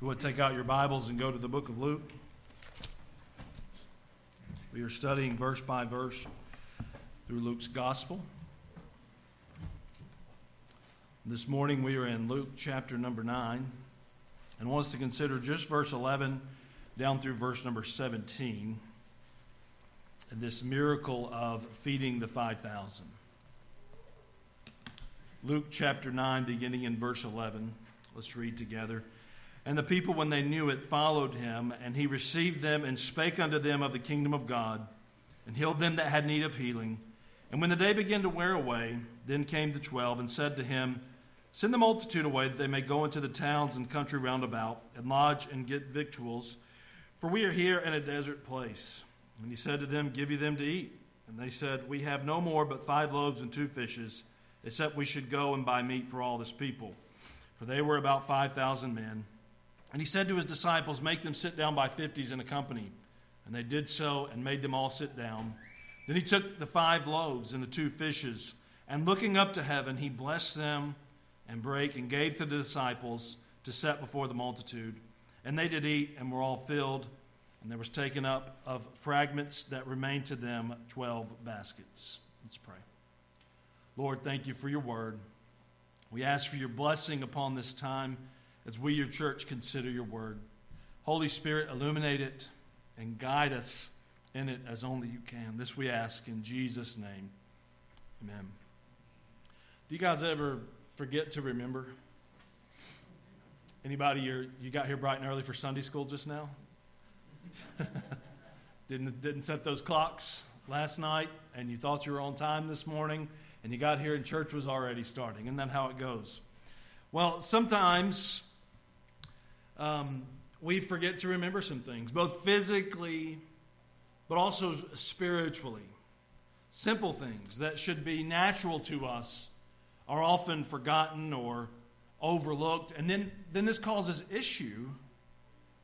You would take out your Bibles and go to the book of Luke. We are studying verse by verse through Luke's gospel. This morning we are in Luke chapter number 9 and want us to consider just verse 11 down through verse number 17 and this miracle of feeding the 5,000. Luke chapter 9, beginning in verse 11. Let's read together. And the people, when they knew it, followed him, and he received them and spake unto them of the kingdom of God, and healed them that had need of healing. And when the day began to wear away, then came the twelve, and said to him, Send the multitude away, that they may go into the towns and country round about, and lodge and get victuals, for we are here in a desert place. And he said to them, Give you them to eat. And they said, We have no more but five loaves and two fishes, except we should go and buy meat for all this people. For they were about five thousand men. And he said to his disciples, Make them sit down by fifties in a company. And they did so and made them all sit down. Then he took the five loaves and the two fishes, and looking up to heaven, he blessed them and brake and gave to the disciples to set before the multitude. And they did eat and were all filled. And there was taken up of fragments that remained to them twelve baskets. Let's pray. Lord, thank you for your word. We ask for your blessing upon this time as we, your church, consider your word. Holy Spirit, illuminate it and guide us in it as only you can. This we ask in Jesus' name. Amen. Do you guys ever forget to remember? Anybody you got here bright and early for Sunday school just now? didn't, didn't set those clocks last night and you thought you were on time this morning and you got here and church was already starting. Isn't that how it goes? Well, sometimes um, we forget to remember some things, both physically but also spiritually. Simple things that should be natural to us are often forgotten or overlooked, and then, then this causes issue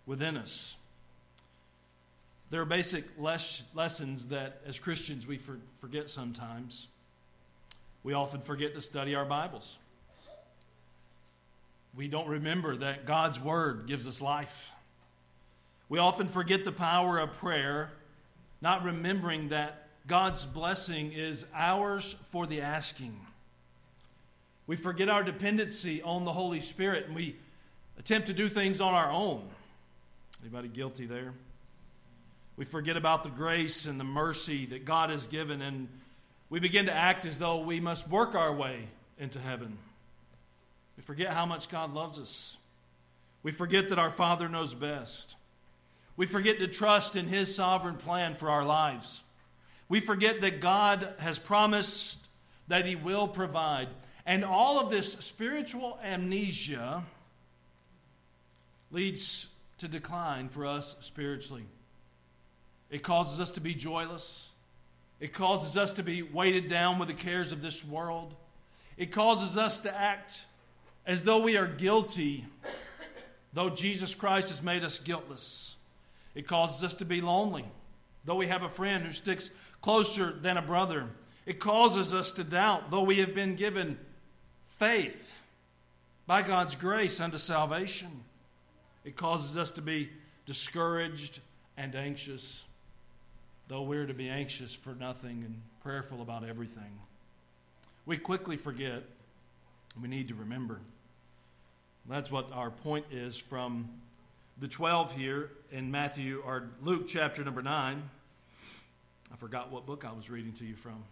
within us. There are basic les- lessons that as Christians we for- forget sometimes. We often forget to study our Bibles we don't remember that God's Word gives us life. We often forget the power of prayer, not remembering that God's blessing is ours for the asking. We forget our dependency on the Holy Spirit and we attempt to do things on our own. Anybody guilty there? We forget about the grace and the mercy that God has given and we begin to act as though we must work our way into heaven. We forget how much God loves us. We forget that our Father knows best. We forget to trust in His sovereign plan for our lives. We forget that God has promised that He will provide. And all of this spiritual amnesia leads to decline for us spiritually. It causes us to be joyless. It causes us to be weighted down with the cares of this world. It causes us to act as though we are guilty, though Jesus Christ has made us guiltless. It causes us to be lonely, though we have a friend who sticks closer than a brother. It causes us to doubt, though we have been given faith by God's grace unto salvation. It causes us to be discouraged and anxious, though we're to be anxious for nothing and prayerful about everything. We quickly forget. We need to remember. That's what our point is from the 12 here in Matthew or Luke chapter number 9. I forgot what book I was reading to you from.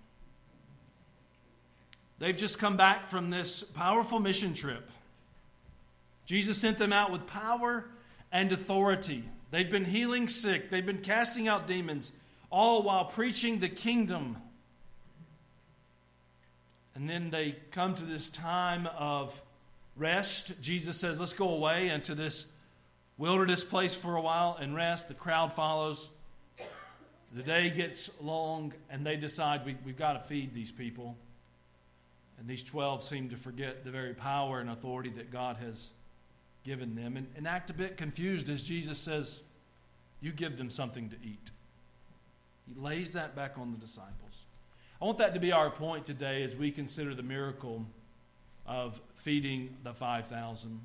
They've just come back from this powerful mission trip. Jesus sent them out with power and authority. They've been healing sick, they've been casting out demons, all while preaching the kingdom. And then they come to this time of rest. Jesus says, Let's go away into this wilderness place for a while and rest. The crowd follows. The day gets long, and they decide we, have got to feed these people. And these 12 seem to forget the very power and authority that God has given them and, and act a bit confused as Jesus says, You give them something to eat. He lays that back on the disciples. I want that to be our point today as we consider the miracle of feeding the 5,000.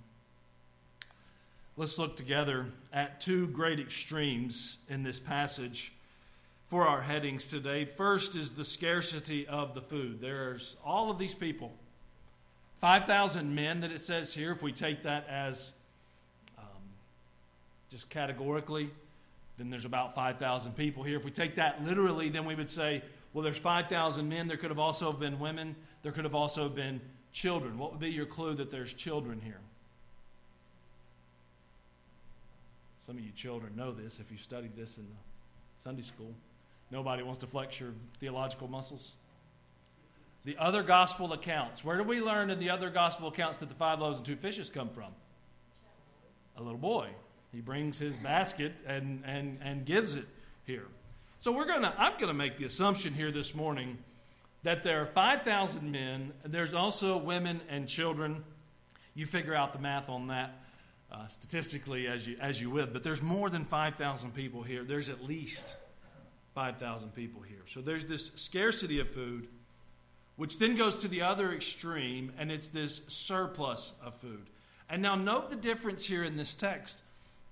let's look together at two great extremes in this passage for our headings today. First is the scarcity of the food. There's all of these people 5,000 men that it says here, if we take that as um, just categorically, then there's about 5,000 people here. If we take that literally, then we would say, well, there's 5,000 men. There could have also been women. There could have also been children. What would be your clue that there's children here? Some of you children know this if you studied this in the Sunday school. Nobody wants to flex your theological muscles. The other gospel accounts. Where do we learn in the other gospel accounts that the five loaves and two fishes come from? A little boy. He brings his basket and, and, and gives it here. So we're gonna I'm gonna make the assumption here this morning that there are 5,000 men. There's also women and children. You figure out the math on that uh, statistically as you as you would, but there's more than 5,000 people here. There's at least 5,000 people here. So there's this scarcity of food, which then goes to the other extreme, and it's this surplus of food. And now note the difference here in this text.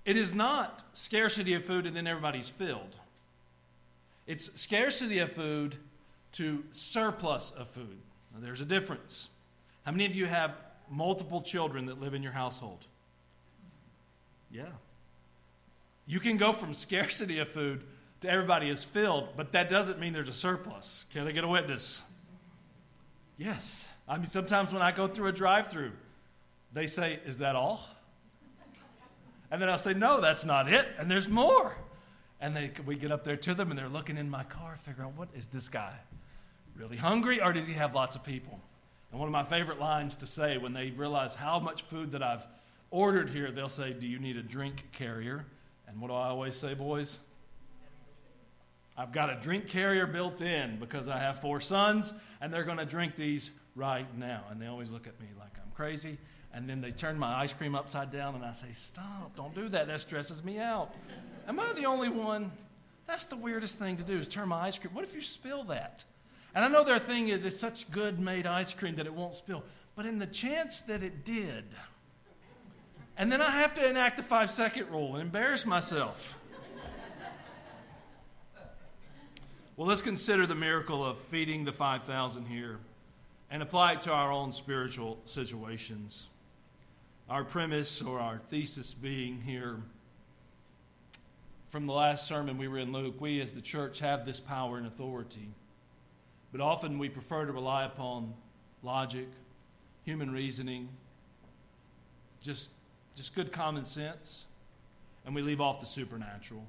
It is not scarcity of food and then everybody's filled. It's scarcity of food to surplus of food. Now, there's a difference. How many of you have multiple children that live in your household? Yeah. You can go from scarcity of food to everybody is filled, but that doesn't mean there's a surplus. Can I get a witness? Yes. I mean, sometimes when I go through a drive through, they say, Is that all? And then I'll say, No, that's not it. And there's more. And they, we get up there to them, and they're looking in my car, figuring out what is this guy really hungry, or does he have lots of people? And one of my favorite lines to say when they realize how much food that I've ordered here, they'll say, Do you need a drink carrier? And what do I always say, boys? I've got a drink carrier built in because I have four sons and they're going to drink these right now. And they always look at me like I'm crazy. And then they turn my ice cream upside down and I say, Stop, don't do that. That stresses me out. Am I the only one? That's the weirdest thing to do is turn my ice cream. What if you spill that? And I know their thing is it's such good made ice cream that it won't spill. But in the chance that it did, and then I have to enact the five second rule and embarrass myself. Well, let's consider the miracle of feeding the 5,000 here and apply it to our own spiritual situations. Our premise or our thesis being here from the last sermon we were in Luke, we as the church have this power and authority. But often we prefer to rely upon logic, human reasoning, just, just good common sense, and we leave off the supernatural.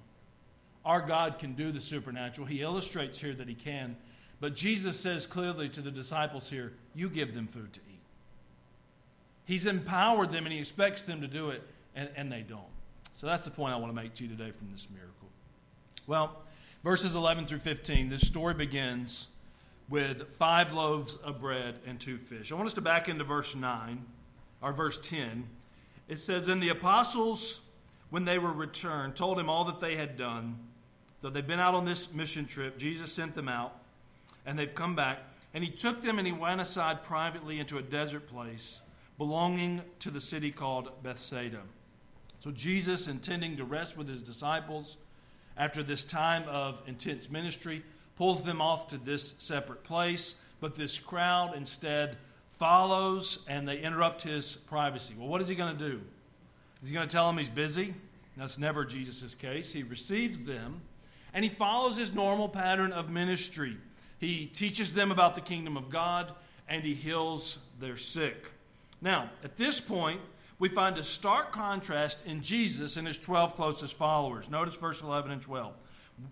Our God can do the supernatural. He illustrates here that He can. But Jesus says clearly to the disciples here, You give them food to eat. He's empowered them and He expects them to do it, and, and they don't. So that's the point I want to make to you today from this miracle. Well, verses 11 through 15, this story begins with five loaves of bread and two fish. I want us to back into verse 9, or verse 10. It says, And the apostles, when they were returned, told him all that they had done. So they've been out on this mission trip. Jesus sent them out, and they've come back. And he took them and he went aside privately into a desert place belonging to the city called Bethsaida. So Jesus, intending to rest with his disciples after this time of intense ministry, pulls them off to this separate place. But this crowd instead follows and they interrupt his privacy. Well, what is he going to do? Is he going to tell them he's busy? That's never Jesus' case. He receives them and he follows his normal pattern of ministry. He teaches them about the kingdom of God and he heals their sick. Now, at this point, we find a stark contrast in Jesus and his 12 closest followers. Notice verse 11 and 12.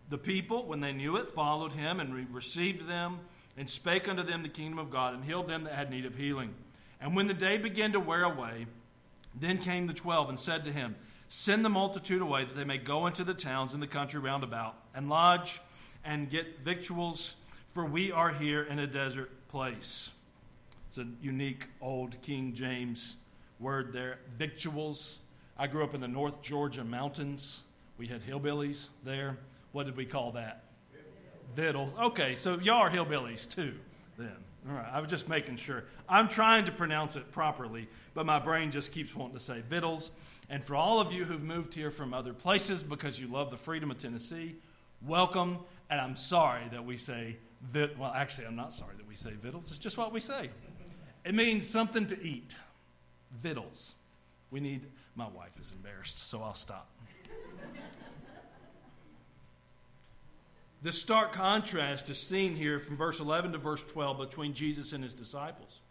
The people, when they knew it, followed him and received them and spake unto them the kingdom of God and healed them that had need of healing. And when the day began to wear away, then came the twelve and said to him, Send the multitude away that they may go into the towns in the country round about and lodge and get victuals, for we are here in a desert place. It's a unique old King James word there, victuals. I grew up in the North Georgia mountains. We had hillbillies there. What did we call that? Vittles. Okay, so y'all are hillbillies too, then. All right, I was just making sure. I'm trying to pronounce it properly, but my brain just keeps wanting to say Vittles. And for all of you who've moved here from other places because you love the freedom of Tennessee, welcome. And I'm sorry that we say that. Well, actually, I'm not sorry that we say Vittles. It's just what we say. It means something to eat. Vittles. We need. My wife is embarrassed, so I'll stop. The stark contrast is seen here from verse 11 to verse 12 between Jesus and his disciples.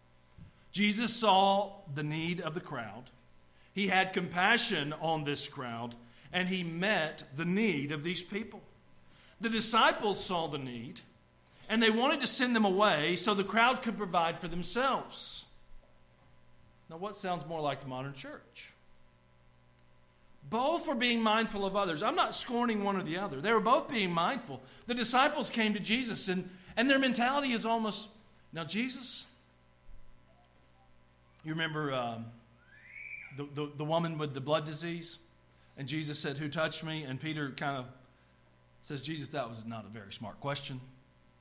Jesus saw the need of the crowd, he had compassion on this crowd, and he met the need of these people. The disciples saw the need, and they wanted to send them away so the crowd could provide for themselves. Now, what sounds more like the modern church? Both were being mindful of others. I'm not scorning one or the other. They were both being mindful. The disciples came to Jesus, and, and their mentality is almost now, Jesus, you remember um, the, the, the woman with the blood disease? And Jesus said, Who touched me? And Peter kind of says, Jesus, that was not a very smart question.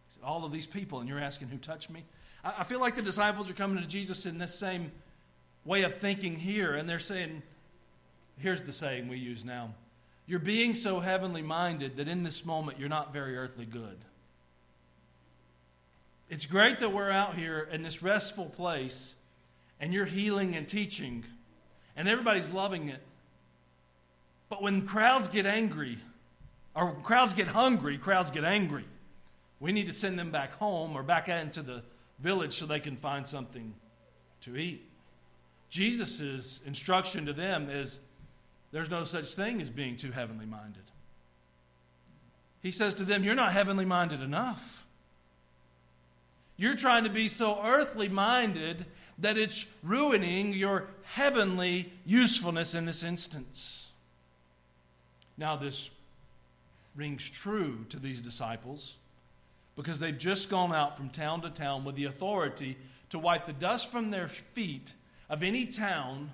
He said, All of these people, and you're asking who touched me? I, I feel like the disciples are coming to Jesus in this same way of thinking here, and they're saying, Here's the saying we use now You're being so heavenly minded that in this moment you're not very earthly good. It's great that we're out here in this restful place and you're healing and teaching and everybody's loving it. But when crowds get angry, or crowds get hungry, crowds get angry, we need to send them back home or back into the village so they can find something to eat. Jesus' instruction to them is there's no such thing as being too heavenly minded. He says to them, You're not heavenly minded enough. You're trying to be so earthly minded that it's ruining your heavenly usefulness in this instance. Now, this rings true to these disciples because they've just gone out from town to town with the authority to wipe the dust from their feet of any town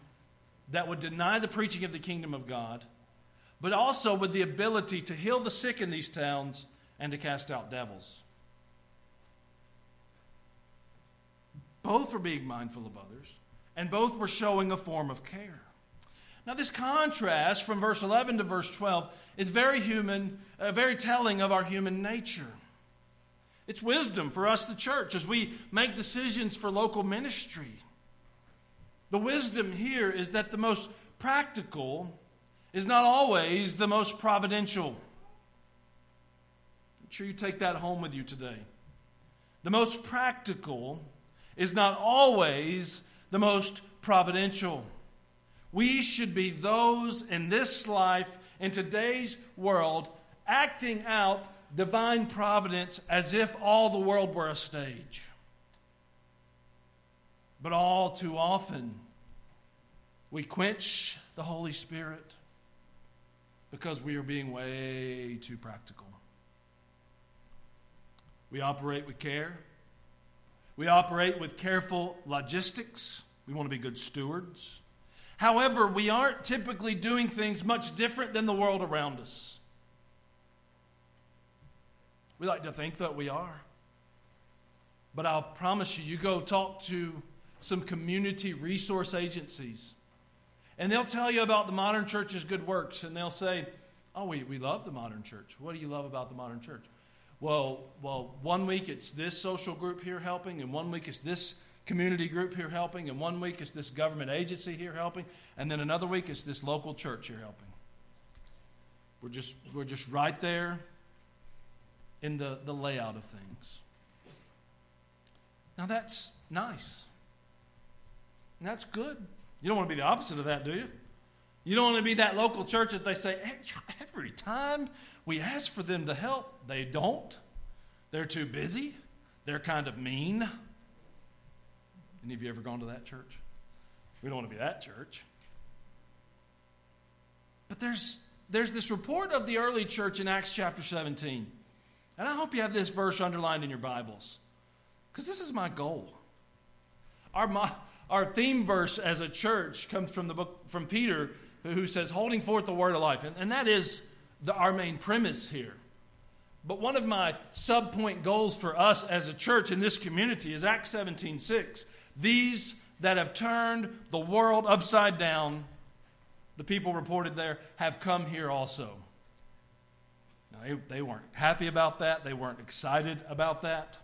that would deny the preaching of the kingdom of God, but also with the ability to heal the sick in these towns and to cast out devils. Both were being mindful of others, and both were showing a form of care. Now, this contrast from verse 11 to verse 12 is very human, uh, very telling of our human nature. It's wisdom for us, the church, as we make decisions for local ministry. The wisdom here is that the most practical is not always the most providential. I'm sure you take that home with you today. The most practical is not always the most providential. We should be those in this life, in today's world, acting out divine providence as if all the world were a stage. But all too often, we quench the Holy Spirit because we are being way too practical. We operate with care. We operate with careful logistics. We want to be good stewards. However, we aren't typically doing things much different than the world around us. We like to think that we are. But I'll promise you, you go talk to some community resource agencies, and they'll tell you about the modern church's good works, and they'll say, Oh, we, we love the modern church. What do you love about the modern church? Well, well, one week it's this social group here helping, and one week it's this community group here helping, and one week it's this government agency here helping, and then another week it's this local church here helping. We're just, we're just right there in the, the layout of things. Now that's nice. And that's good. You don't want to be the opposite of that, do you? You don't want to be that local church that they say, every time we ask for them to help, they don't. They're too busy. They're kind of mean. Any of you ever gone to that church? We don't want to be that church. But there's, there's this report of the early church in Acts chapter 17. And I hope you have this verse underlined in your Bibles because this is my goal. Our, our theme verse as a church comes from the book from Peter, who says, holding forth the word of life. And, and that is the, our main premise here. But one of my sub-point goals for us as a church in this community is Acts 17:6. These that have turned the world upside down, the people reported there, have come here also. Now, they, they weren't happy about that. They weren't excited about that.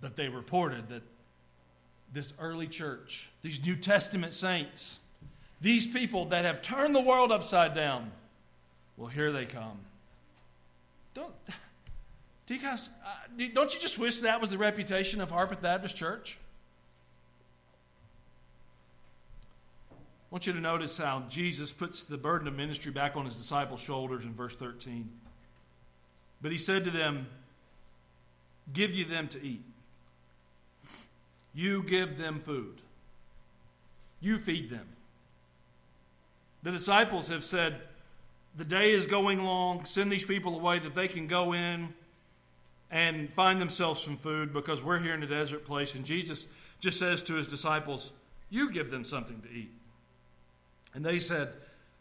But they reported that this early church, these New Testament saints, these people that have turned the world upside down, well, here they come. Don't, do you guys, uh, do, don't you just wish that was the reputation of Harpeth Baptist Church? I want you to notice how Jesus puts the burden of ministry back on his disciples' shoulders in verse 13. But he said to them, Give you them to eat. You give them food. You feed them. The disciples have said, The day is going long. Send these people away that they can go in and find themselves some food because we're here in a desert place. And Jesus just says to his disciples, You give them something to eat. And they said,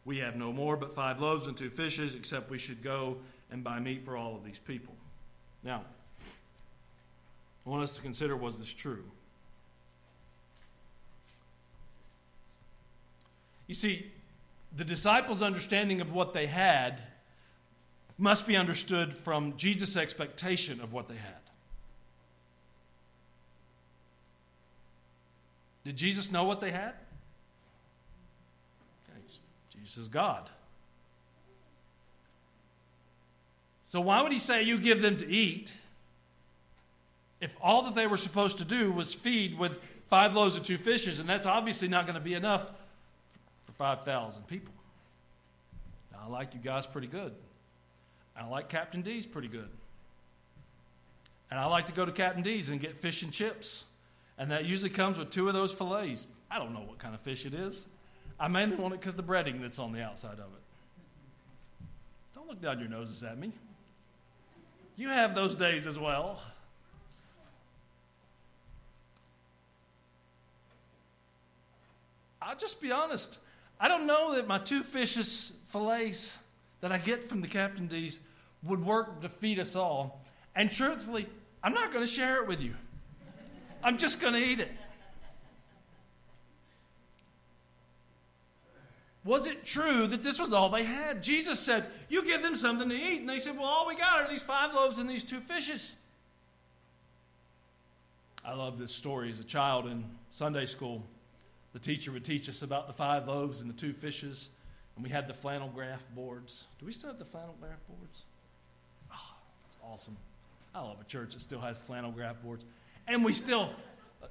We have no more but five loaves and two fishes, except we should go and buy meat for all of these people. Now, I want us to consider was this true? You see, the disciples' understanding of what they had must be understood from Jesus' expectation of what they had. Did Jesus know what they had? Jesus is God. So, why would he say, You give them to eat, if all that they were supposed to do was feed with five loaves and two fishes? And that's obviously not going to be enough 5,000 people. Now, I like you guys pretty good. I like Captain D's pretty good. And I like to go to Captain D's and get fish and chips. And that usually comes with two of those fillets. I don't know what kind of fish it is. I mainly want it because the breading that's on the outside of it. Don't look down your noses at me. You have those days as well. I'll just be honest. I don't know that my two fishes fillets that I get from the Captain D's would work to feed us all. And truthfully, I'm not going to share it with you. I'm just going to eat it. Was it true that this was all they had? Jesus said, You give them something to eat. And they said, Well, all we got are these five loaves and these two fishes. I love this story as a child in Sunday school the teacher would teach us about the five loaves and the two fishes, and we had the flannel graph boards. Do we still have the flannel graph boards? Oh, that's awesome. I love a church that still has flannel graph boards. And we still,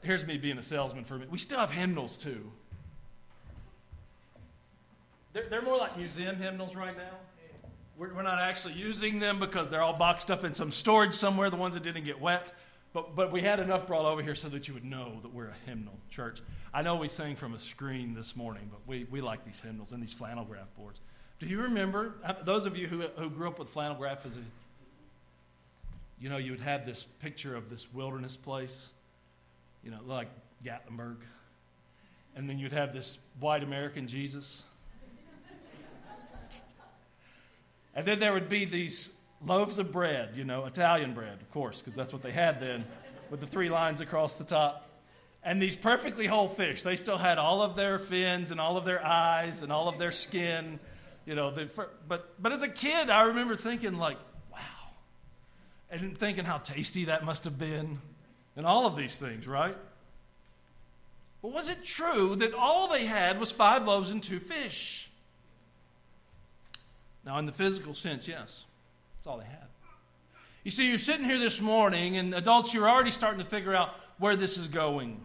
here's me being a salesman for a minute, we still have hymnals too. They're, they're more like museum hymnals right now. We're, we're not actually using them because they're all boxed up in some storage somewhere, the ones that didn't get wet. But, but we had enough brought over here so that you would know that we're a hymnal church. I know we sang from a screen this morning, but we, we like these hymnals and these flannel graph boards. Do you remember, uh, those of you who, who grew up with flannel graph as a, you know, you would have this picture of this wilderness place, you know, like Gatlinburg. And then you'd have this white American Jesus. and then there would be these loaves of bread, you know, Italian bread, of course, because that's what they had then, with the three lines across the top. And these perfectly whole fish, they still had all of their fins and all of their eyes and all of their skin, you know. The, but, but as a kid, I remember thinking, like, wow. And thinking how tasty that must have been, and all of these things, right? But was it true that all they had was five loaves and two fish? Now, in the physical sense, yes. That's all they had. You see, you're sitting here this morning, and adults, you're already starting to figure out where this is going.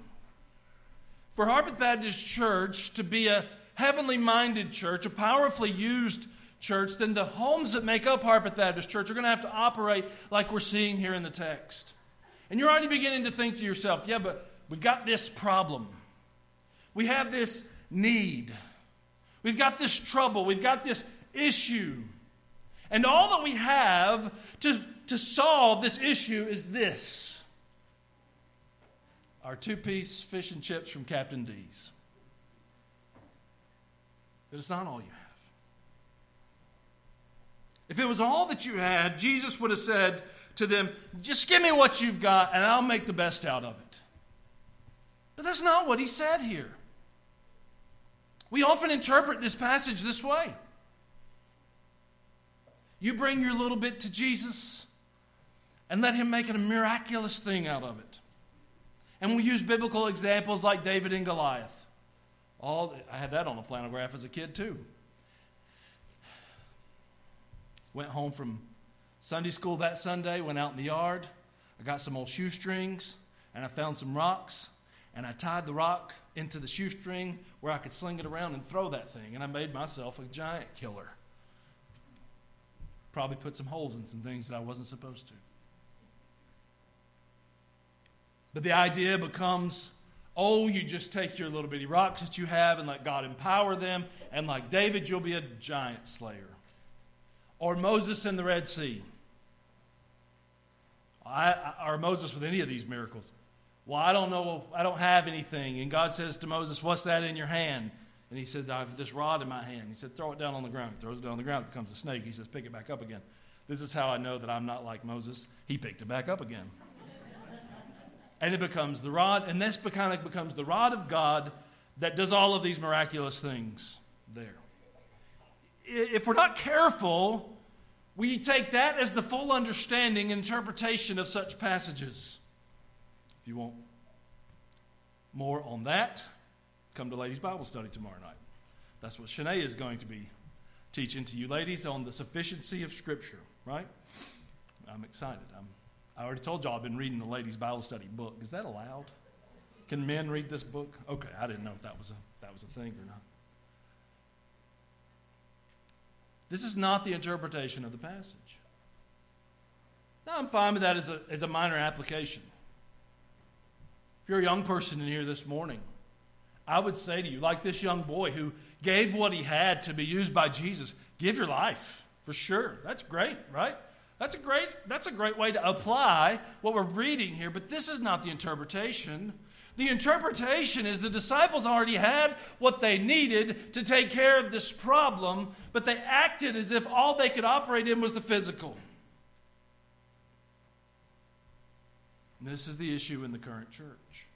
For Harpeth Baptist Church to be a heavenly minded church, a powerfully used church, then the homes that make up Harpeth Baptist Church are going to have to operate like we're seeing here in the text. And you're already beginning to think to yourself, yeah, but we've got this problem. We have this need. We've got this trouble. We've got this issue. And all that we have to, to solve this issue is this our two piece fish and chips from Captain D's. But it's not all you have. If it was all that you had, Jesus would have said to them, Just give me what you've got and I'll make the best out of it. But that's not what he said here. We often interpret this passage this way you bring your little bit to Jesus and let him make it a miraculous thing out of it. And we use biblical examples like David and Goliath. All, I had that on a flannel graph as a kid, too. Went home from Sunday school that Sunday, went out in the yard. I got some old shoestrings, and I found some rocks, and I tied the rock into the shoestring where I could sling it around and throw that thing, and I made myself a giant killer. Probably put some holes in some things that I wasn't supposed to. But the idea becomes oh, you just take your little bitty rocks that you have and let God empower them, and like David, you'll be a giant slayer. Or Moses in the Red Sea. I, or Moses with any of these miracles. Well, I don't know, I don't have anything. And God says to Moses, What's that in your hand? And he said, I have this rod in my hand. He said, Throw it down on the ground. He throws it down on the ground, it becomes a snake. He says, Pick it back up again. This is how I know that I'm not like Moses. He picked it back up again. and it becomes the rod, and this kind of becomes the rod of God that does all of these miraculous things there. If we're not careful, we take that as the full understanding and interpretation of such passages. If you want more on that, come to Ladies' Bible Study tomorrow night. That's what Shanae is going to be teaching to you ladies on the sufficiency of Scripture, right? I'm excited. I'm, I already told y'all I've been reading the Ladies' Bible Study book. Is that allowed? Can men read this book? Okay, I didn't know if that was a, that was a thing or not. This is not the interpretation of the passage. Now, I'm fine with that as a, as a minor application. If you're a young person in here this morning, I would say to you, like this young boy who gave what he had to be used by Jesus, give your life for sure. That's great, right? That's a great, that's a great way to apply what we're reading here, but this is not the interpretation. The interpretation is the disciples already had what they needed to take care of this problem, but they acted as if all they could operate in was the physical. And this is the issue in the current church.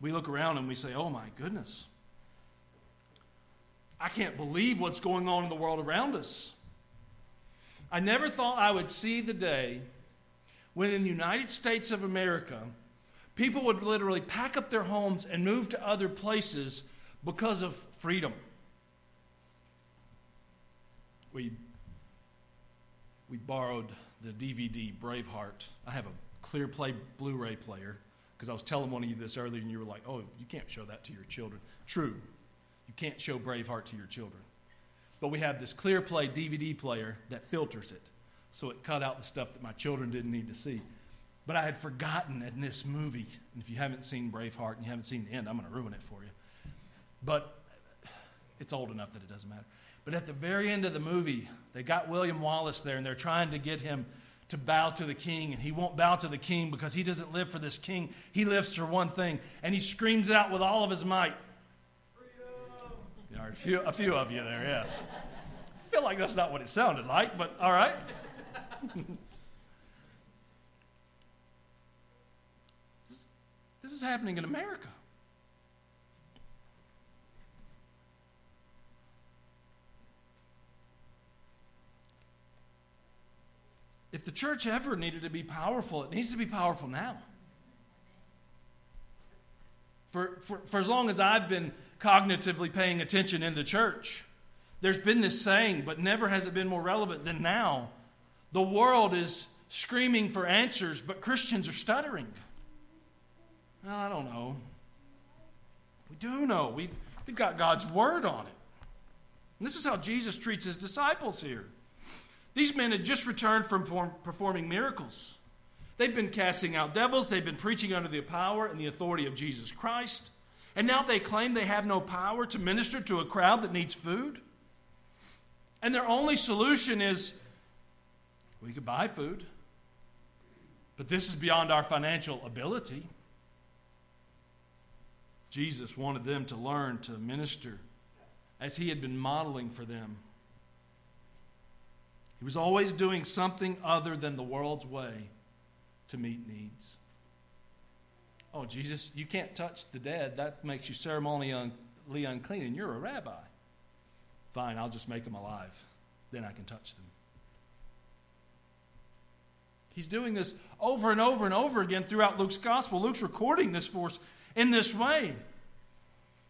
We look around and we say, oh my goodness, I can't believe what's going on in the world around us. I never thought I would see the day when in the United States of America, people would literally pack up their homes and move to other places because of freedom. We, we borrowed the DVD Braveheart. I have a ClearPlay Blu ray player because I was telling one of you this earlier and you were like, oh, you can't show that to your children. True, you can't show Braveheart to your children. But we have this ClearPlay DVD player that filters it. So it cut out the stuff that my children didn't need to see. But I had forgotten in this movie, and if you haven't seen Braveheart and you haven't seen the end, I'm going to ruin it for you. But it's old enough that it doesn't matter. But at the very end of the movie, they got William Wallace there, and they're trying to get him to bow to the king, and he won't bow to the king because he doesn't live for this king. He lives for one thing, and he screams out with all of his might. a, few, a few of you there, yes. I feel like that's not what it sounded like, but all right. this, this is happening in America. If the church ever needed to be powerful, it needs to be powerful now. For, for, for as long as I've been cognitively paying attention in the church, there's been this saying, but never has it been more relevant than now. The world is screaming for answers, but Christians are stuttering. Well, I don't know. We do know. We've, we've got God's word on it. And this is how Jesus treats his disciples here. These men had just returned from performing miracles. They've been casting out devils, they've been preaching under the power and the authority of Jesus Christ. And now they claim they have no power to minister to a crowd that needs food. And their only solution is we could buy food, but this is beyond our financial ability. Jesus wanted them to learn to minister as he had been modeling for them He was always doing something other than the world's way to meet needs. Oh, Jesus, you can't touch the dead. That makes you ceremonially unclean, and you're a rabbi. Fine, I'll just make them alive. Then I can touch them. He's doing this over and over and over again throughout Luke's gospel. Luke's recording this for us in this way.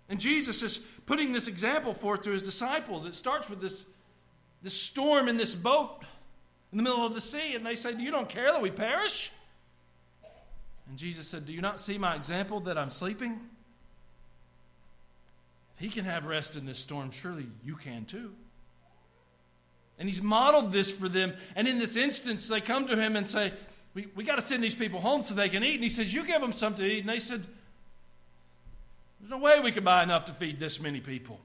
And Jesus is putting this example forth to his disciples. It starts with this, this storm in this boat in the middle of the sea, and they say, You don't care that we perish? And Jesus said, Do you not see my example that I'm sleeping? He can have rest in this storm. Surely you can too. And he's modeled this for them. And in this instance, they come to him and say, We, we got to send these people home so they can eat. And he says, You give them something to eat. And they said, There's no way we can buy enough to feed this many people.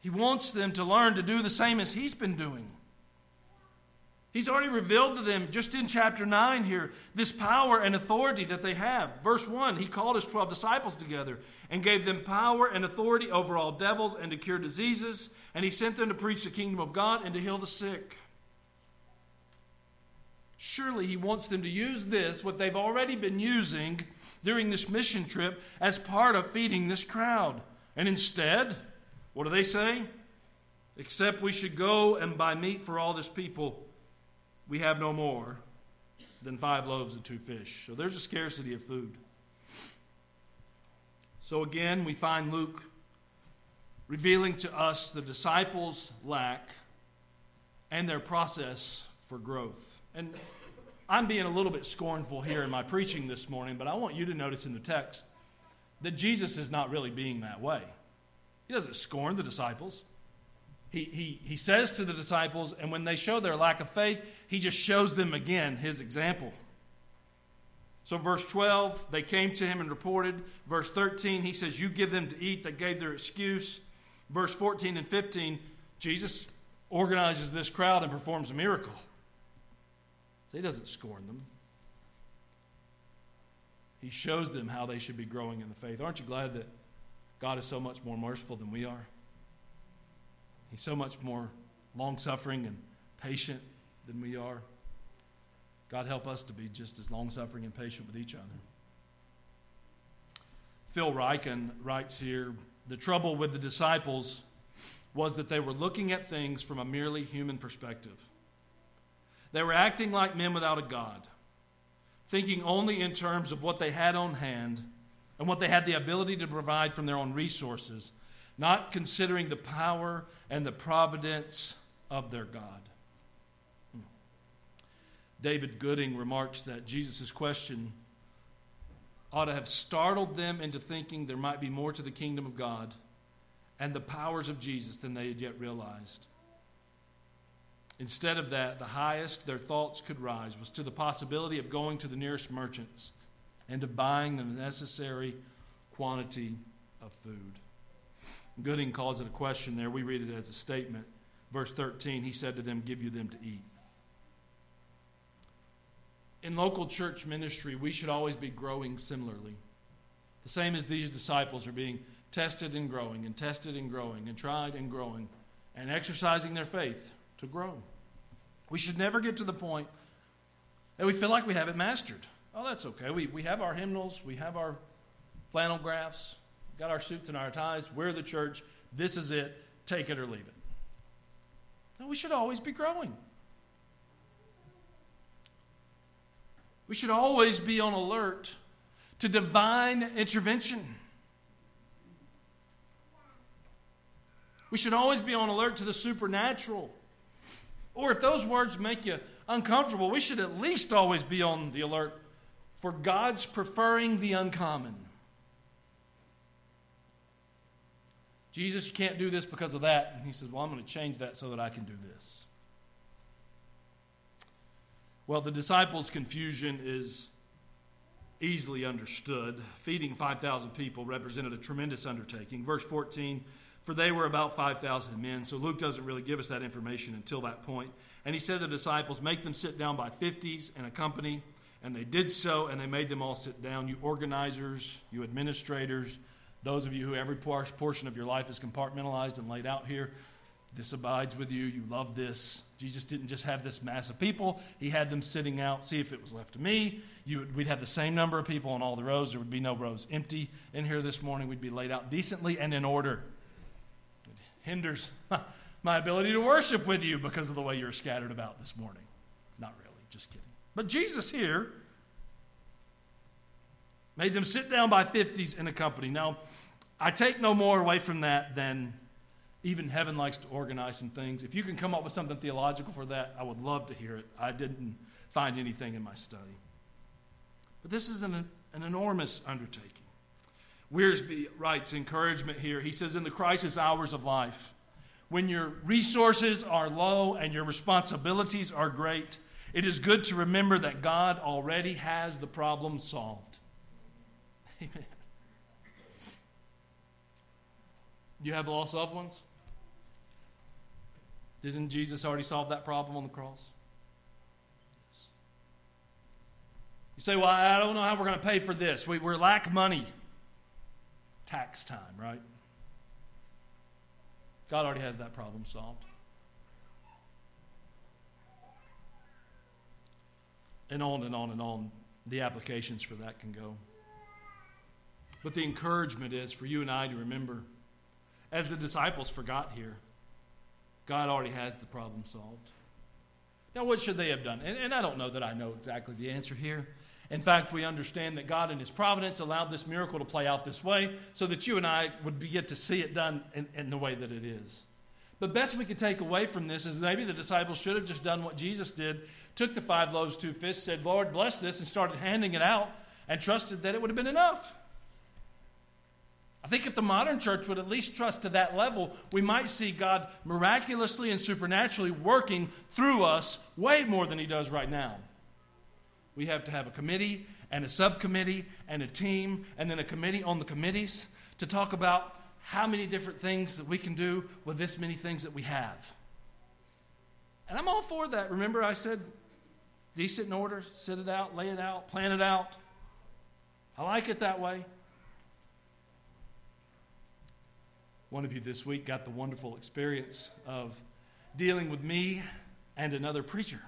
He wants them to learn to do the same as he's been doing. He's already revealed to them, just in chapter 9 here, this power and authority that they have. Verse 1 He called his 12 disciples together and gave them power and authority over all devils and to cure diseases, and he sent them to preach the kingdom of God and to heal the sick. Surely he wants them to use this, what they've already been using during this mission trip, as part of feeding this crowd. And instead, what do they say? Except we should go and buy meat for all this people we have no more than five loaves and two fish. So there's a scarcity of food. So again, we find Luke revealing to us the disciples' lack and their process for growth. And I'm being a little bit scornful here in my preaching this morning, but I want you to notice in the text that Jesus is not really being that way. He doesn't scorn the disciples he, he, he says to the disciples, and when they show their lack of faith, he just shows them again his example. So, verse 12, they came to him and reported. Verse 13, he says, You give them to eat. They gave their excuse. Verse 14 and 15, Jesus organizes this crowd and performs a miracle. So he doesn't scorn them. He shows them how they should be growing in the faith. Aren't you glad that God is so much more merciful than we are? He's so much more long suffering and patient than we are. God help us to be just as long suffering and patient with each other. Phil Ryken writes here the trouble with the disciples was that they were looking at things from a merely human perspective. They were acting like men without a God, thinking only in terms of what they had on hand and what they had the ability to provide from their own resources not considering the power and the providence of their God. Hmm. David Gooding remarks that Jesus' question ought to have startled them into thinking there might be more to the kingdom of God and the powers of Jesus than they had yet realized. Instead of that, the highest their thoughts could rise was to the possibility of going to the nearest merchants and of buying the necessary quantity of food. Gooding calls it a question there. We read it as a statement. Verse 13, he said to them, Give you them to eat. In local church ministry, we should always be growing similarly. The same as these disciples are being tested and growing, and tested and growing, and tried and growing, and exercising their faith to grow. We should never get to the point that we feel like we have it mastered. Oh, that's okay. We, we have our hymnals, we have our flannel graphs, got our suits and our ties. We're the church. This is it. Take it or leave it. No, we should always be growing. We should always be on alert to divine intervention. We should always be on alert to the supernatural. Or if those words make you uncomfortable, we should at least always be on the alert for God's preferring the uncommon. Jesus, you can't do this because of that. And he says, Well, I'm going to change that so that I can do this. Well, the disciples' confusion is easily understood. Feeding 5,000 people represented a tremendous undertaking. Verse 14, for they were about 5,000 men. So Luke doesn't really give us that information until that point. And he said to the disciples, Make them sit down by 50s in a company. And they did so, and they made them all sit down. You organizers, you administrators, those of you who every portion of your life is compartmentalized and laid out here, This abides with you. You love this. Jesus didn't just have this mass of people, He had them sitting out. See if it was left to me. You, we'd have the same number of people on all the rows. There would be no rows empty in here this morning. We'd be laid out decently and in order. It hinders my ability to worship with you because of the way you're scattered about this morning. Not really, just kidding. But Jesus here made them sit down by 50s in a company. Now, I take no more away from that than even heaven likes to organize some things. If you can come up with something theological for that, I would love to hear it. I didn't find anything in my study. But this is an, an enormous undertaking. Wiersbe writes encouragement here. He says, In the crisis hours of life, when your resources are low and your responsibilities are great, it is good to remember that God already has the problem solved. Amen. You have lost loved ones? Didn't Jesus already solve that problem on the cross? Yes. You say, well, I don't know how we're going to pay for this. We, we lack money. Tax time, right? God already has that problem solved. And on and on and on, the applications for that can go. But the encouragement is for you and I to remember, as the disciples forgot here, God already has the problem solved. Now, what should they have done? And, and, I don't know that I know exactly the answer here. In fact, we understand that God, in His providence, allowed this miracle to play out this way so that you and I would get to see it done in, in the way that it is. But best we could take away from this is maybe the disciples should have just done what Jesus did took the five loaves, two fish, said, Lord, bless this, and started handing it out and trusted that it would have been enough. I think if the modern church would at least trust to that level, we might see God miraculously and supernaturally working through us way more than He does right now. We have to have a committee and a subcommittee and a team and then a committee on the committees to talk about how many different things that we can do with this many things that we have. And I'm all for that. Remember, I said decent in order, sit it out, lay it out, plan it out. I like it that way. One of you this week got the wonderful experience of dealing with me and another preacher.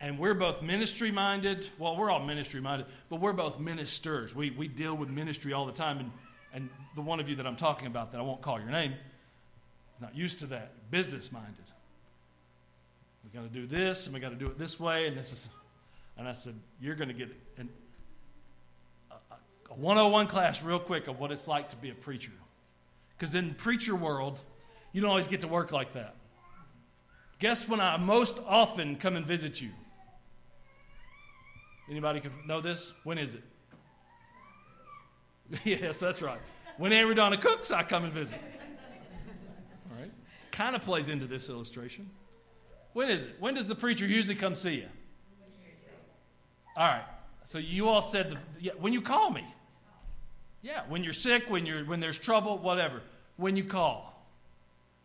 And we're both ministry minded. Well, we're all ministry minded, but we're both ministers. We, we deal with ministry all the time. And, and the one of you that I'm talking about, that I won't call your name, not used to that, business minded. We got to do this, and we got to do it this way, and this is. And I said, You're going to get an, a, a 101 class real quick of what it's like to be a preacher. Because in preacher world, you don't always get to work like that. Guess when I most often come and visit you? Anybody can know this? When is it? yes, that's right. When Donna cooks, I come and visit. All right. Kind of plays into this illustration. When is it? When does the preacher usually come see you? All right. So you all said the, yeah, when you call me. Yeah, when you're sick, when you're when there's trouble, whatever when you call.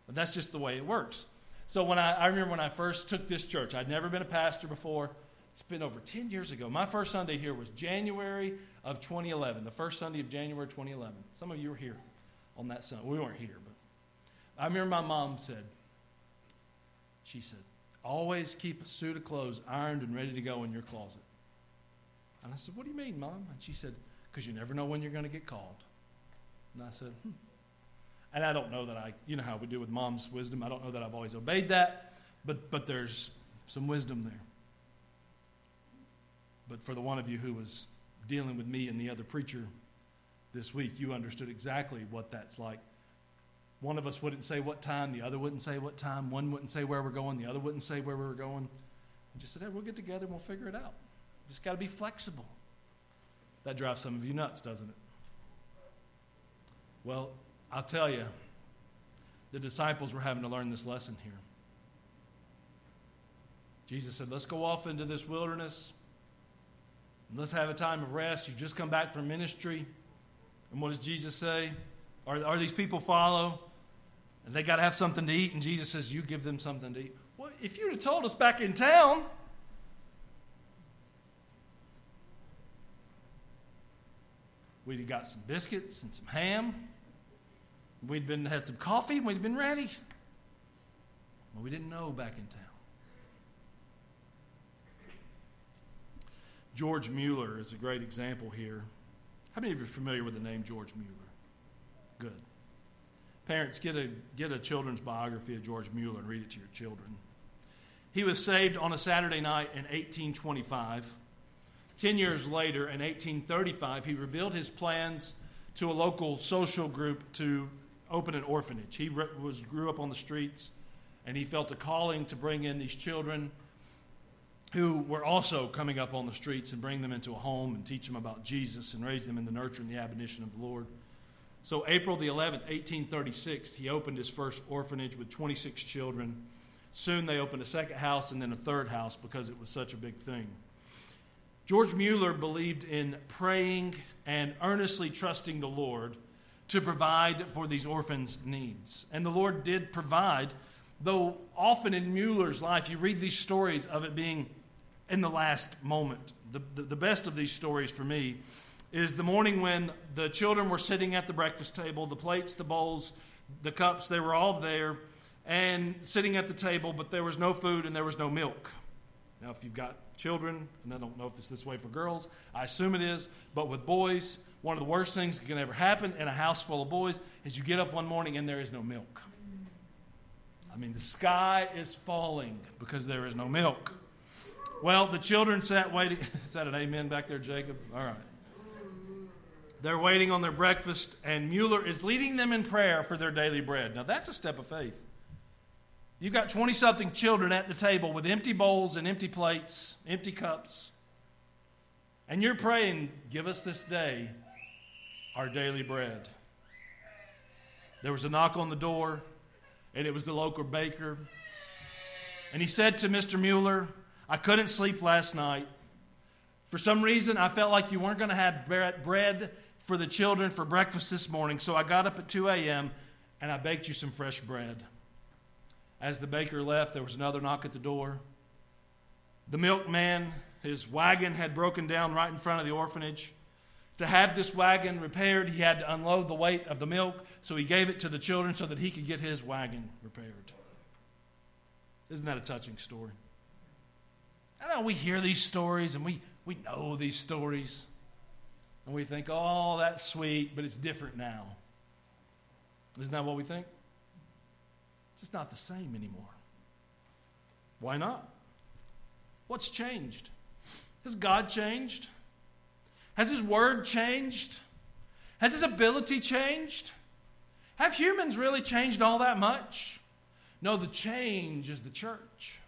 But that's just the way it works. So when I, I remember when I first took this church, I'd never been a pastor before. It's been over 10 years ago. My first Sunday here was January of 2011, the first Sunday of January 2011. Some of you were here on that Sunday. We weren't here, but I remember my mom said, she said, always keep a suit of clothes ironed and ready to go in your closet. And I said, what do you mean, Mom? And she said, because you never know when you're going to get called. And I said, hmm. And I don't know that I, you know how we do with mom's wisdom. I don't know that I've always obeyed that, but, but there's some wisdom there. But for the one of you who was dealing with me and the other preacher this week, you understood exactly what that's like. One of us wouldn't say what time, the other wouldn't say what time, one wouldn't say where we're going, the other wouldn't say where we were going. We just said, hey, we'll get together and we'll figure it out. Just got to be flexible. That drives some of you nuts, doesn't it? Well, I'll tell you, the disciples were having to learn this lesson here. Jesus said, Let's go off into this wilderness. Let's have a time of rest. You've just come back from ministry. And what does Jesus say? Are, are these people follow? And they got to have something to eat. And Jesus says, You give them something to eat. Well, if you'd have told us back in town, we'd have got some biscuits and some ham. We'd been had some coffee and we'd been ready. Well, we didn't know back in town. George Mueller is a great example here. How many of you are familiar with the name George Mueller? Good. Parents, get a, get a children's biography of George Mueller and read it to your children. He was saved on a Saturday night in 1825. Ten years later, in 1835, he revealed his plans to a local social group to open an orphanage. He was, grew up on the streets, and he felt a calling to bring in these children who were also coming up on the streets and bring them into a home and teach them about Jesus and raise them in the nurture and the admonition of the Lord. So, April the 11th, 1836, he opened his first orphanage with 26 children. Soon they opened a second house and then a third house because it was such a big thing. George Mueller believed in praying and earnestly trusting the Lord to provide for these orphans' needs. And the Lord did provide, though often in Mueller's life you read these stories of it being in the last moment. The, the, the, best of these stories for me is the morning when the children were sitting at the breakfast table, the plates, the bowls, the cups, they were all there and sitting at the table, but there was no food and there was no milk. Now, if you've got children, and I don't know if it's this way for girls, I assume it is, but with boys, one of the worst things that can ever happen in a house full of boys is you get up one morning and there is no milk. I mean, the sky is falling because there is no milk. Well, the children sat waiting. Is that an amen back there, Jacob? All right. They're waiting on their breakfast, and Mueller is leading them in prayer for their daily bread. Now, that's a step of faith. You've got 20 something children at the table with empty bowls and empty plates, empty cups. And you're praying, give us this day our daily bread. There was a knock on the door, and it was the local baker. And he said to Mr. Mueller, I couldn't sleep last night. For some reason, I felt like you weren't going to have bread for the children for breakfast this morning, so I got up at 2 a.m. and I baked you some fresh bread. As the baker left, there was another knock at the door. The milkman, his wagon had broken down right in front of the orphanage. To have this wagon repaired, he had to unload the weight of the milk, so he gave it to the children so that he could get his wagon repaired. Isn't that a touching story? I know we hear these stories and we, we know these stories. And we think, oh, that's sweet, but it's different now. Isn't that what we think? It's just not the same anymore. Why not? What's changed? Has God changed? Has His Word changed? Has His ability changed? Have humans really changed all that much? No, the change is the church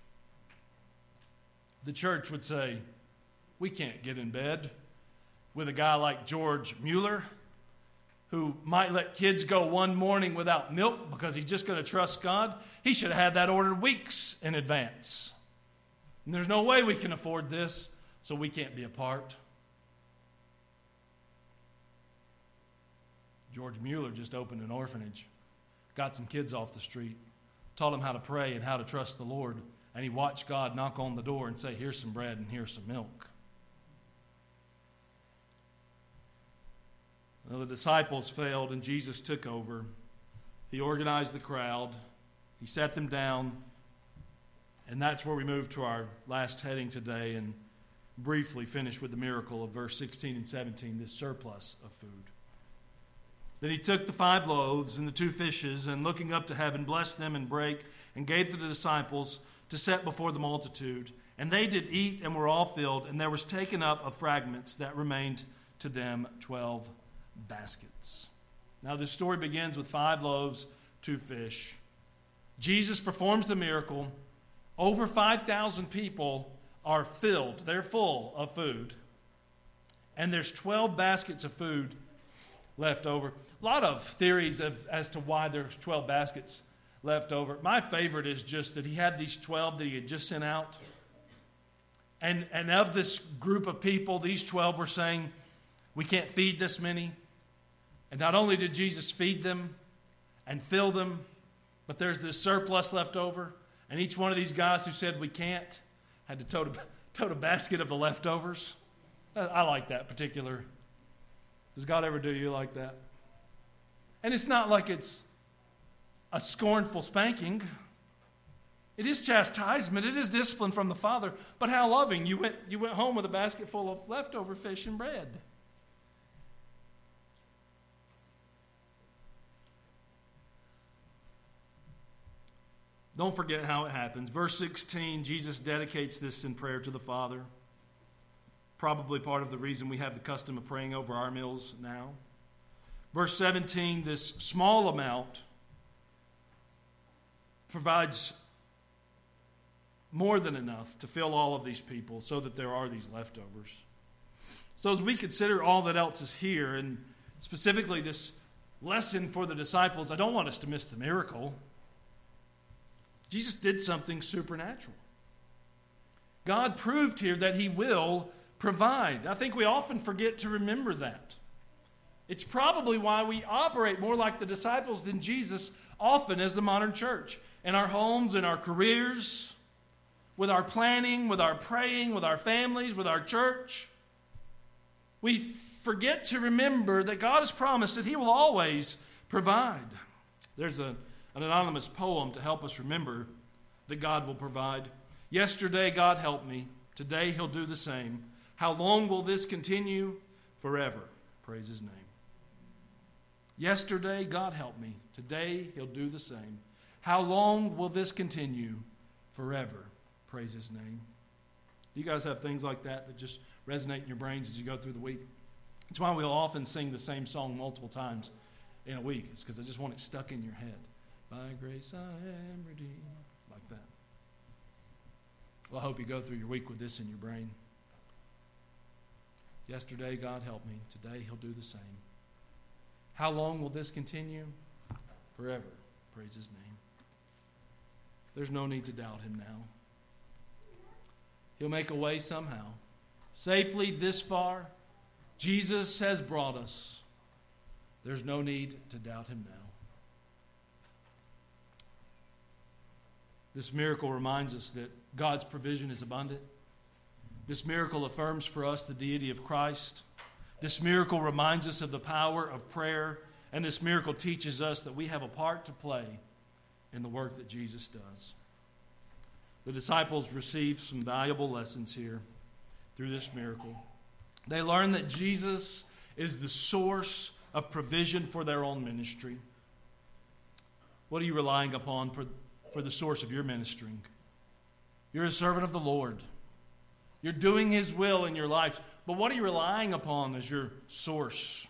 the church would say, We can't get in bed with a guy like George Mueller who might let kids go one morning without milk because he's just going to trust God. He should have had that ordered weeks in advance. And there's no way we can afford this, so we can't be a part. George Mueller just opened an orphanage, got some kids off the street, taught them how to pray and how to trust the Lord and he watched God knock on the door and say, Here's some bread and here's some milk. Well, the disciples failed and Jesus took over. He organized the crowd, he set them down, and that's where we move to our last heading today and briefly finish with the miracle of verse 16 and 17 this surplus of food. Then he took the five loaves and the two fishes, and looking up to heaven, blessed them and brake, and gave to the disciples to set before the multitude. And they did eat and were all filled, and there was taken up of fragments that remained to them twelve baskets. Now, this story begins with five loaves, two fish. Jesus performs the miracle. Over 5,000 people are filled, they're full of food. And there's 12 baskets of food left over. A lot of theories of, as to why there's 12 baskets left over. My favorite is just that he had these 12 that he had just sent out. And, and of this group of people, these 12 were saying, We can't feed this many. And not only did Jesus feed them and fill them, but there's this surplus left over. And each one of these guys who said we can't had to tote a, tote a basket of the leftovers. I, I like that particular. Does God ever do you like that? And it's not like it's a scornful spanking. It is chastisement, it is discipline from the Father, but how loving. You went, you went home with a basket full of leftover fish and bread. Don't forget how it happens. Verse 16, Jesus dedicates this in prayer to the Father. Probably part of the reason we have the custom of praying over our meals now. Verse 17, this small amount provides more than enough to fill all of these people so that there are these leftovers. So, as we consider all that else is here, and specifically this lesson for the disciples, I don't want us to miss the miracle. Jesus did something supernatural. God proved here that He will provide. I think we often forget to remember that. It's probably why we operate more like the disciples than Jesus often as the modern church. In our homes, in our careers, with our planning, with our praying, with our families, with our church. We forget to remember that God has promised that He will always provide. There's a an anonymous poem to help us remember that God will provide. Yesterday, God helped me. Today, He'll do the same. How long will this continue? Forever. Praise His name. Yesterday, God helped me. Today, He'll do the same. How long will this continue? Forever. Praise His name. Do you guys have things like that that just resonate in your brains as you go through the week? It's why we'll often sing the same song multiple times in a week. It's because I just want it stuck in your head. By grace I am redeemed. Like that. Well, I hope you go through your week with this in your brain. Yesterday, God helped me. Today, He'll do the same. How long will this continue? Forever. Praise His name. There's no need to doubt Him now. He'll make a way somehow. Safely this far, Jesus has brought us. There's no need to doubt Him now. This miracle reminds us that God's provision is abundant. This miracle affirms for us the deity of Christ. This miracle reminds us of the power of prayer. And this miracle teaches us that we have a part to play in the work that Jesus does. The disciples received some valuable lessons here through this miracle. They learned that Jesus is the source of provision for their own ministry. What are you relying upon for the source of your ministering. You're a servant of the Lord. You're doing His will in your life. But what are you relying upon as your source?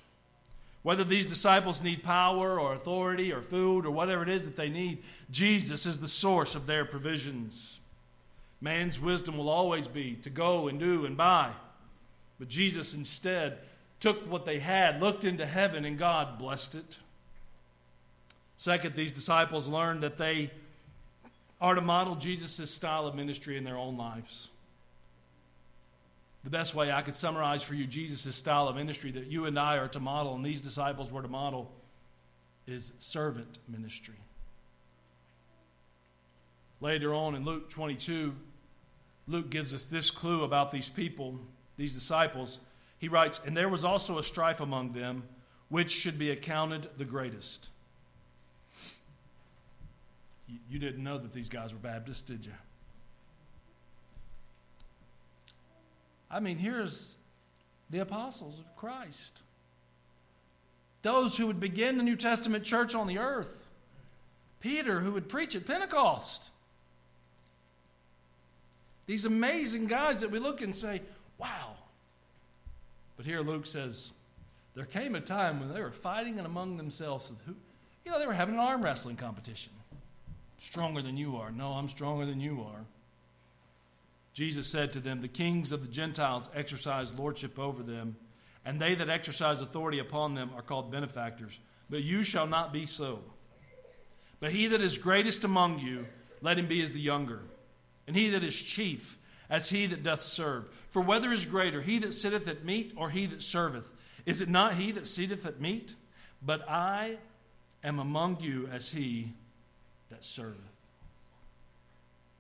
Whether these disciples need power or authority or food or whatever it is that they need, Jesus is the source of their provisions. Man's wisdom will always be to go and do and buy. But Jesus instead took what they had, looked into heaven, and God blessed it. Second, these disciples learned that they are to model Jesus' style of ministry in their own lives. The best way I could summarize for you Jesus' style of ministry that you and I are to model and these disciples were to model is servant ministry. Later on in Luke 22, Luke gives us this clue about these people, these disciples. He writes, And there was also a strife among them, which should be accounted the greatest you didn't know that these guys were Baptists, did you? I mean, here's the apostles of Christ. Those who would begin the New Testament church on the earth. Peter, who would preach at Pentecost. These amazing guys that we look and say, wow. But here Luke says, there came a time when they were fighting and among themselves. Who, you know, they were having an arm wrestling competition stronger than you are. No, I'm stronger than you are. Jesus said to them, The kings of the Gentiles exercise lordship over them, and they that exercise authority upon them are called benefactors. But you shall not be so. But he that is greatest among you, let him be as the younger, and he that is chief, as he that doth serve. For whether is greater, he that sitteth at meat or he that serveth? Is it not he that sitteth at meat? But I am among you as he that serveth.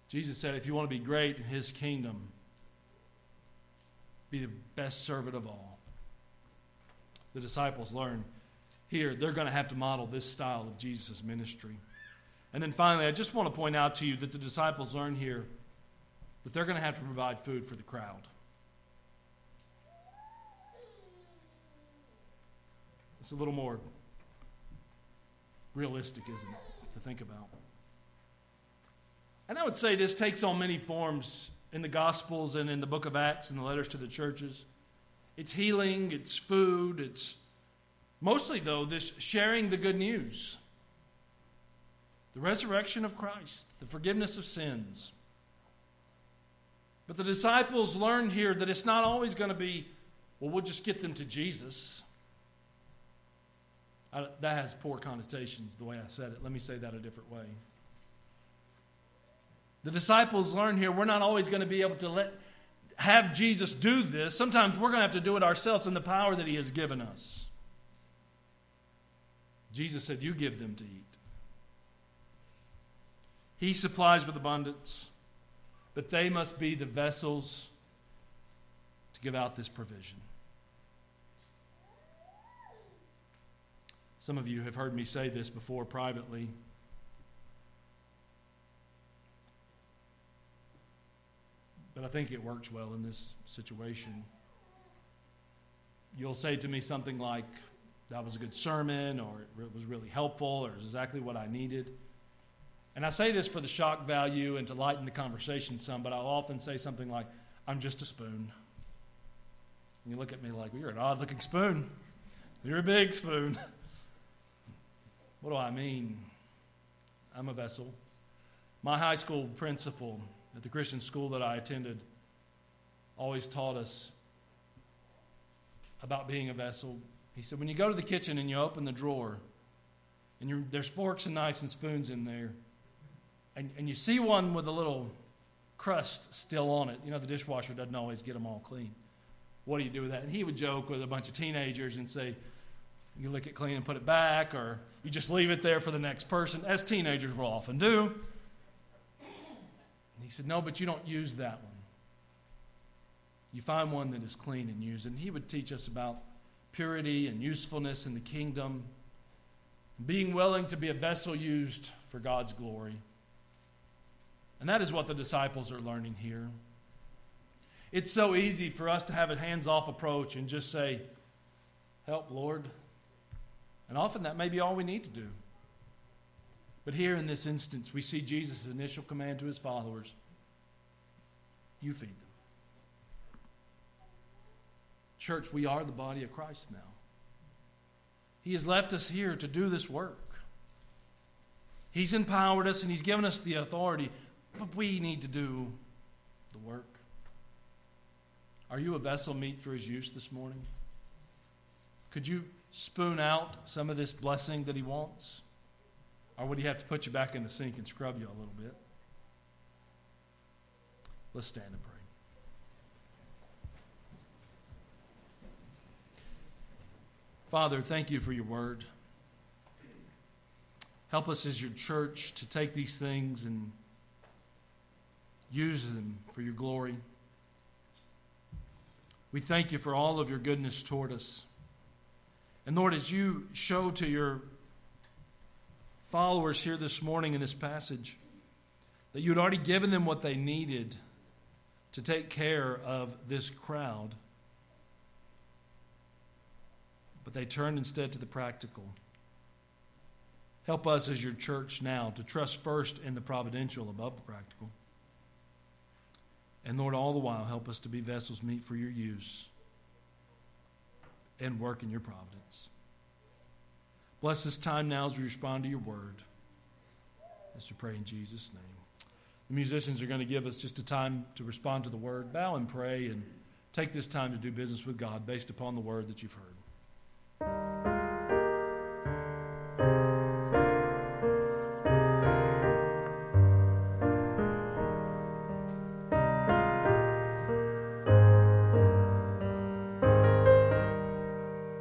Jesus said, if you want to be great in his kingdom, be the best servant of all. The disciples learn here they're going to have to model this style of Jesus' ministry. And then finally, I just want to point out to you that the disciples learn here that they're going to have to provide food for the crowd. It's a little more realistic, isn't it, to think about? And I would say this takes on many forms in the Gospels and in the book of Acts and the letters to the churches. It's healing, it's food, it's mostly, though, this sharing the good news the resurrection of Christ, the forgiveness of sins. But the disciples learned here that it's not always going to be, well, we'll just get them to Jesus. I, that has poor connotations the way I said it. Let me say that a different way. The disciples learn here we're not always going to be able to let have Jesus do this. Sometimes we're going to have to do it ourselves in the power that he has given us. Jesus said, "You give them to eat." He supplies with abundance, but they must be the vessels to give out this provision. Some of you have heard me say this before privately. But I think it works well in this situation. You'll say to me something like, that was a good sermon, or it was really helpful, or it's exactly what I needed. And I say this for the shock value and to lighten the conversation some, but I'll often say something like, I'm just a spoon. And you look at me like, well, you're an odd looking spoon. You're a big spoon. what do I mean? I'm a vessel. My high school principal at the Christian school that I attended always taught us about being a vessel. He said, when you go to the kitchen and you open the drawer, and there's forks and knives and spoons in there, and, and you see one with a little crust still on it, you know, the dishwasher doesn't always get them all clean. What do you do with that? And he would joke with a bunch of teenagers and say, you lick it clean and put it back, or you just leave it there for the next person, as teenagers will often do. And he said, No, but you don't use that one. You find one that is clean and use. And he would teach us about purity and usefulness in the kingdom, being willing to be a vessel used for God's glory. And that is what the disciples are learning here. It's so easy for us to have a hands off approach and just say, Help, Lord. And often that may be all we need to do. But here in this instance, we see Jesus' initial command to his followers you feed them. Church, we are the body of Christ now. He has left us here to do this work. He's empowered us and He's given us the authority, but we need to do the work. Are you a vessel meet for His use this morning? Could you spoon out some of this blessing that He wants? Or would He have to put you back in the sink and scrub you a little bit? Let's stand and pray. Father, thank you for your word. Help us as your church to take these things and use them for your glory. We thank you for all of your goodness toward us. And Lord, as you show to your followers here this morning in this passage that you had already given them what they needed to take care of this crowd, but they turned instead to the practical. Help us as your church now to trust first in the providential above the practical. And Lord, all the while, help us to be vessels meet for your use and work in your providence. Bless this time now as we respond to your word. As we pray in Jesus' name. The musicians are going to give us just a time to respond to the word. Bow and pray and take this time to do business with God based upon the word that you've heard.